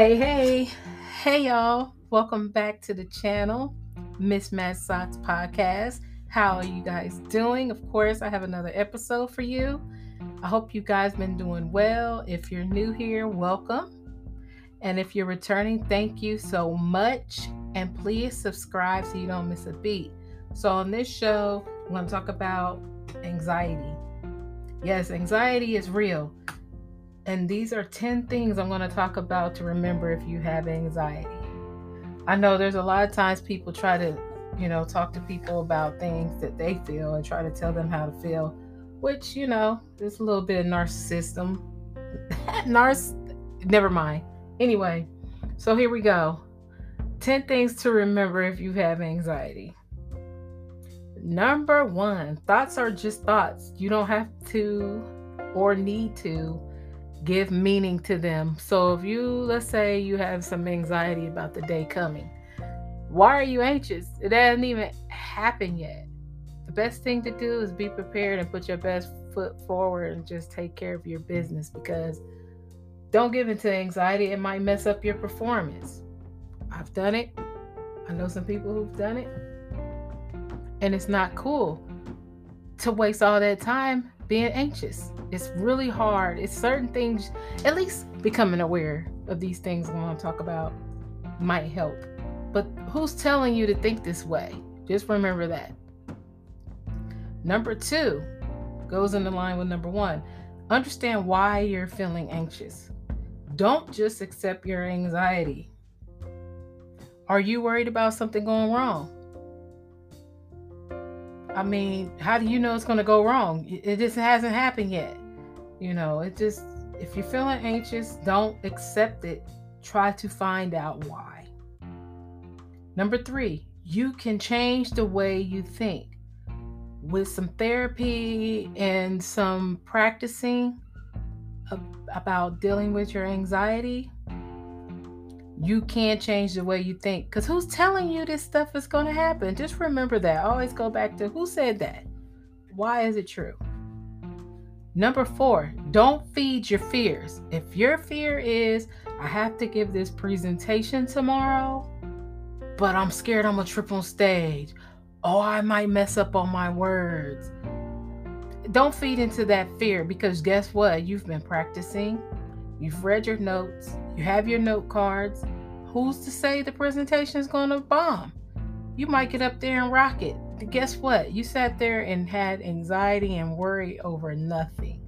Hey, hey, hey, y'all. Welcome back to the channel, Mz Matched Socks Podcast. How are you guys doing? Of course, I have another episode for you. I hope you guys been doing well. If you're new here, welcome. And if you're returning, thank you so much. And please subscribe so you don't miss a beat. So, on this show, I'm going to talk about anxiety. Yes, anxiety is real. And these are 10 things I'm going to talk about to remember if you have anxiety. I know there's a lot of times people try to, you know, talk to people about things that they feel and try to tell them how to feel, which, you know, there's a little bit of narcissism. Narc never mind. Anyway, so here we go. 10 things to remember if you have anxiety. Number 1, thoughts are just thoughts. You don't have to or need to give meaning to them. So if you, let's say, you have some anxiety about the day coming, why are you anxious? It hasn't even happened yet. The best thing to do is be prepared and put your best foot forward and just take care of your business because don't give into anxiety. It might mess up your performance. I've done it. I know some people who've done it. And it's not cool to waste all that time being anxious. It's really hard. It's certain things, at least becoming aware of these things I want to talk about might help. But who's telling you to think this way? Just remember that. Number two goes in the line with number one. Understand why you're feeling anxious. Don't just accept your anxiety. Are you worried about something going wrong? I mean, how do you know it's going to go wrong? It just hasn't happened yet. You know, it just, if you're feeling anxious, don't accept it. Try to find out why. Number three, you can change the way you think. With some therapy and some practicing about dealing with your anxiety, you can't change the way you think. Because who's telling you this stuff is going to happen? Just remember that. Always go back to who said that? Why is it true? Number four, don't feed your fears. If your fear is, I have to give this presentation tomorrow, but I'm scared I'm going to trip on stage. Oh, I might mess up on my words. Don't feed into that fear because guess what? You've been practicing, you've read your notes, you have your note cards. Who's to say the presentation is going to bomb? You might get up there and rock it. But guess what? You sat there and had anxiety and worry over nothing.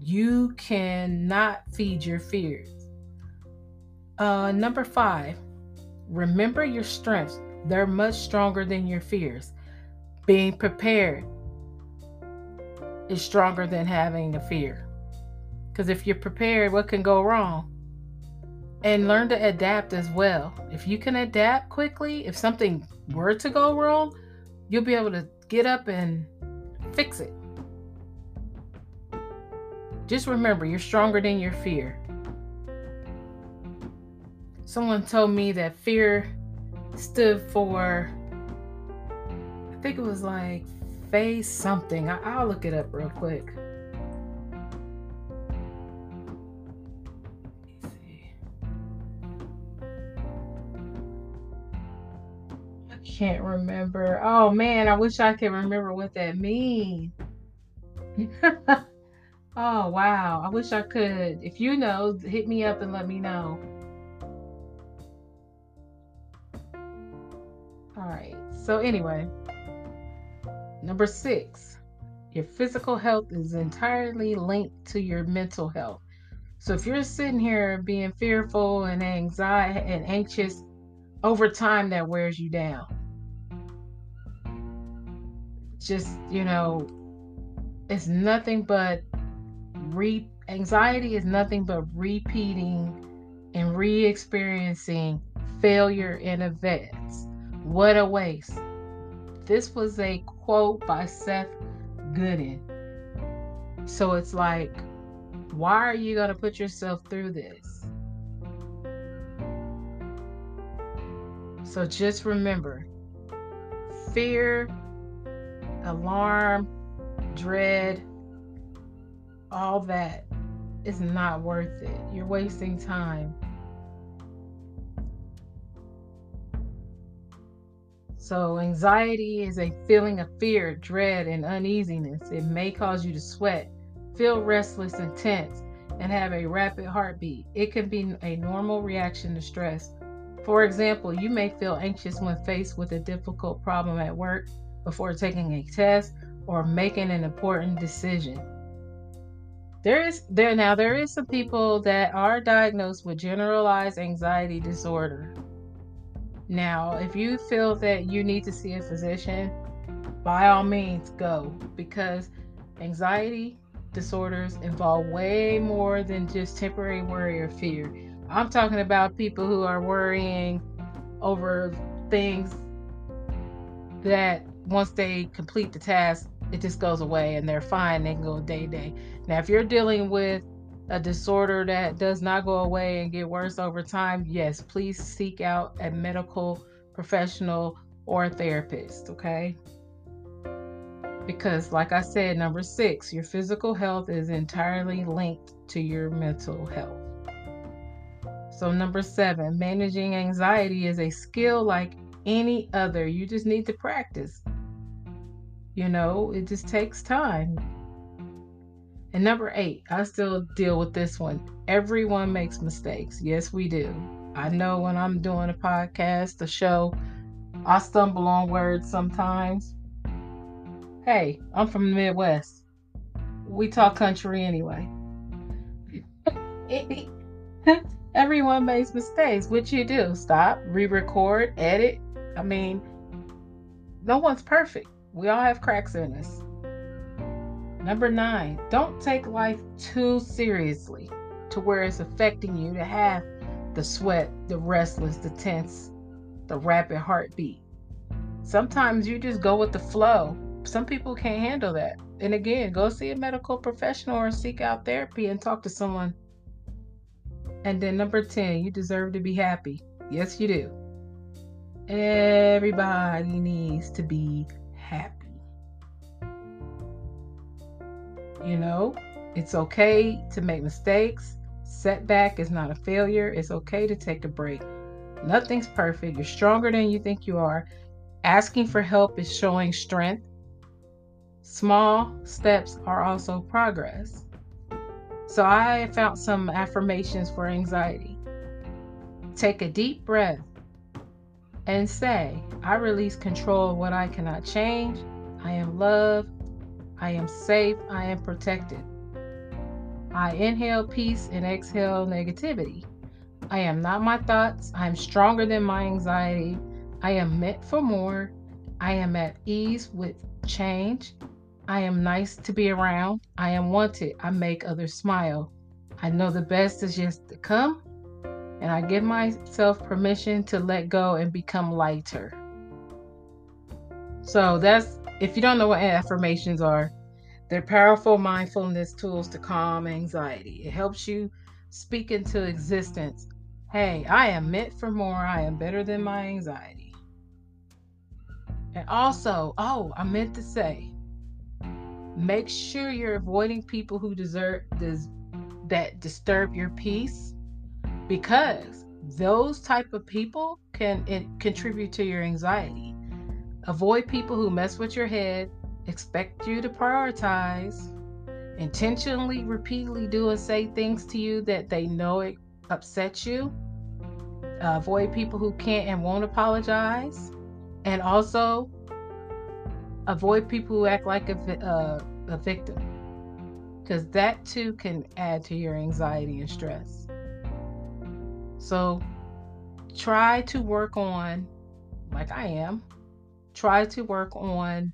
You cannot feed your fears. Uh, number five, remember your strengths. They're much stronger than your fears. Being prepared is stronger than having a fear. Because if you're prepared, what can go wrong? and learn to adapt as well. If you can adapt quickly, if something were to go wrong, you'll be able to get up and fix it. Just remember, you're stronger than your fear. Someone told me that fear stood for, I think it was like face something. I, will look it up real quick. Can't remember. Oh man, I wish I could remember what that means. oh wow, I wish I could. If you know, hit me up and let me know. All right. So anyway, number 6. Your physical health is entirely linked to your mental health. So if you're sitting here being fearful and anxiety and anxious over time that wears you down just, you know, it's nothing but re anxiety is nothing but repeating and re-experiencing failure in events. What a waste. This was a quote by Seth Godin. So it's like, why are you going to put yourself through this? So just remember fear alarm, dread, all that is not worth it. You're wasting time. So, anxiety is a feeling of fear, dread, and uneasiness. It may cause you to sweat, feel restless and tense, and have a rapid heartbeat. It can be a normal reaction to stress. For example, you may feel anxious when faced with a difficult problem at work before taking a test, or making an important decision. There is there now there is some people that are diagnosed with generalized anxiety disorder. Now, if you feel that you need to see a physician, by all means go because anxiety disorders involve way more than just temporary worry or fear. I'm talking about people who are worrying over things that once they complete the task, it just goes away and they're fine. They can go day day. Now, if you're dealing with a disorder that does not go away and get worse over time, yes, please seek out a medical professional or a therapist, okay? Because, like I said, number six, your physical health is entirely linked to your mental health. So, number seven, managing anxiety is a skill like any other. You just need to practice. You know, it just takes time. And number eight, I still deal with this one. Everyone makes mistakes. Yes, we do. I know when I'm doing a podcast, a show, I stumble on words sometimes. Hey, I'm from the Midwest. We talk country anyway. Everyone makes mistakes. What you do? Stop, re record, edit. I mean, no one's perfect. We all have cracks in us. Number nine, don't take life too seriously to where it's affecting you to have the sweat, the restless, the tense, the rapid heartbeat. Sometimes you just go with the flow. Some people can't handle that. And again, go see a medical professional or seek out therapy and talk to someone. And then number 10, you deserve to be happy. Yes, you do. Everybody needs to be happy. You know, it's okay to make mistakes. Setback is not a failure. It's okay to take a break. Nothing's perfect. You're stronger than you think you are. Asking for help is showing strength. Small steps are also progress. So I found some affirmations for anxiety. Take a deep breath and say, I release control of what I cannot change. I am loved. I am safe. I am protected. I inhale peace and exhale negativity. I am not my thoughts. I am stronger than my anxiety. I am meant for more. I am at ease with change. I am nice to be around. I am wanted. I make others smile. I know the best is yet to come. And I give myself permission to let go and become lighter. So that's if you don't know what affirmations are, they're powerful mindfulness tools to calm anxiety. It helps you speak into existence. Hey, I am meant for more. I am better than my anxiety. And also, oh, I meant to say, make sure you're avoiding people who deserve this, that disturb your peace because those type of people can contribute to your anxiety Avoid people who mess with your head, expect you to prioritize, intentionally, repeatedly do and say things to you that they know it upsets you. Uh, avoid people who can't and won't apologize. And also, avoid people who act like a, uh, a victim. Because that too can add to your anxiety and stress. So, try to work on, like I am, try to work on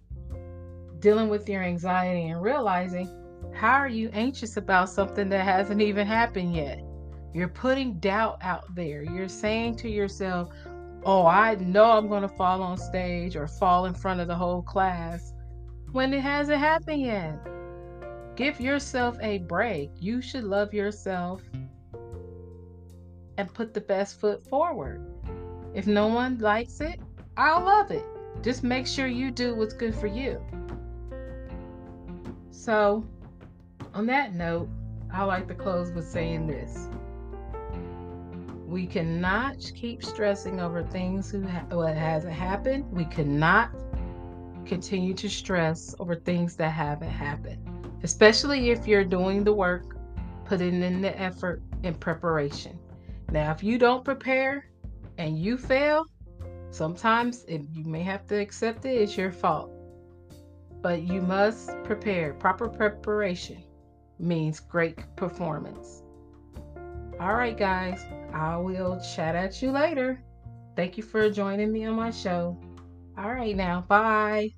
dealing with your anxiety and realizing how are you anxious about something that hasn't even happened yet? You're putting doubt out there. You're saying to yourself, Oh, I know I'm going to fall on stage or fall in front of the whole class when it hasn't happened yet. Give yourself a break. You should love yourself and put the best foot forward. If no one likes it, I'll love it. Just make sure you do what's good for you. So, on that note, I like to close with saying this We cannot keep stressing over things who ha- what hasn't happened. We cannot continue to stress over things that haven't happened, especially if you're doing the work, putting in the effort in preparation. Now, if you don't prepare and you fail, sometimes it, you may have to accept it, it's your fault. But you must prepare. Proper preparation means great performance. All right, guys, I will chat at you later. Thank you for joining me on my show. All right, now, bye.